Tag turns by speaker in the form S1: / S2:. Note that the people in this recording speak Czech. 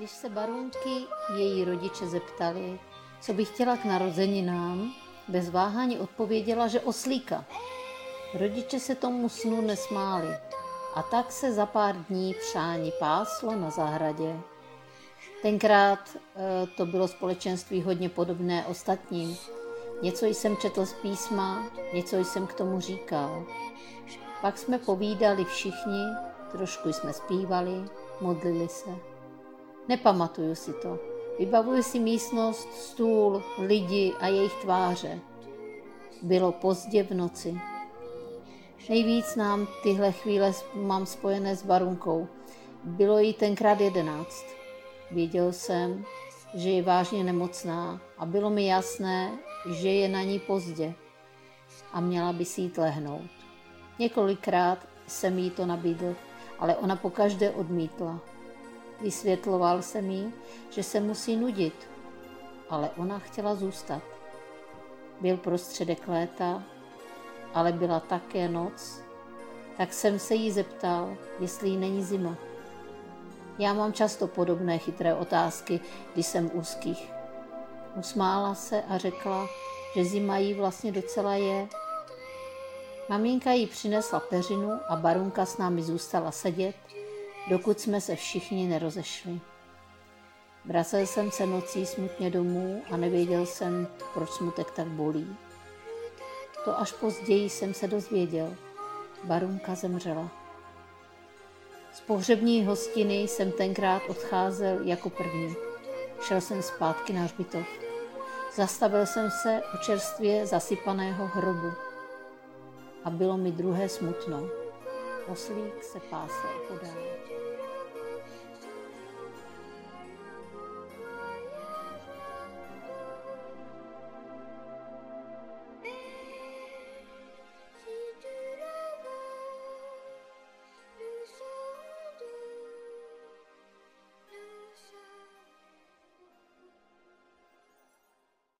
S1: Když se Barunky její rodiče zeptali, co by chtěla k narozeninám, bez váhání odpověděla, že oslíka. Rodiče se tomu snu nesmáli a tak se za pár dní přání páslo na zahradě. Tenkrát e, to bylo společenství hodně podobné ostatním. Něco jsem četl z písma, něco jsem k tomu říkal. Pak jsme povídali všichni, trošku jsme zpívali, modlili se. Nepamatuju si to. Vybavuju si místnost, stůl, lidi a jejich tváře. Bylo pozdě v noci. Nejvíc nám tyhle chvíle mám spojené s Barunkou. Bylo jí tenkrát jedenáct. Věděl jsem, že je vážně nemocná a bylo mi jasné, že je na ní pozdě a měla by si jít lehnout. Několikrát jsem jí to nabídl, ale ona pokaždé odmítla. Vysvětloval jsem jí, že se musí nudit, ale ona chtěla zůstat. Byl prostředek léta, ale byla také noc, tak jsem se jí zeptal, jestli jí není zima. Já mám často podobné chytré otázky, když jsem úzkých. Usmála se a řekla, že zima jí vlastně docela je. Maminka jí přinesla peřinu a barunka s námi zůstala sedět, dokud jsme se všichni nerozešli. Vracel jsem se nocí smutně domů a nevěděl jsem, proč smutek tak bolí. To až později jsem se dozvěděl. Barunka zemřela. Z pohřební hostiny jsem tenkrát odcházel jako první. Šel jsem zpátky na hřbitov. Zastavil jsem se u čerstvě zasypaného hrobu. A bylo mi druhé smutno. Oslík se pásl podál.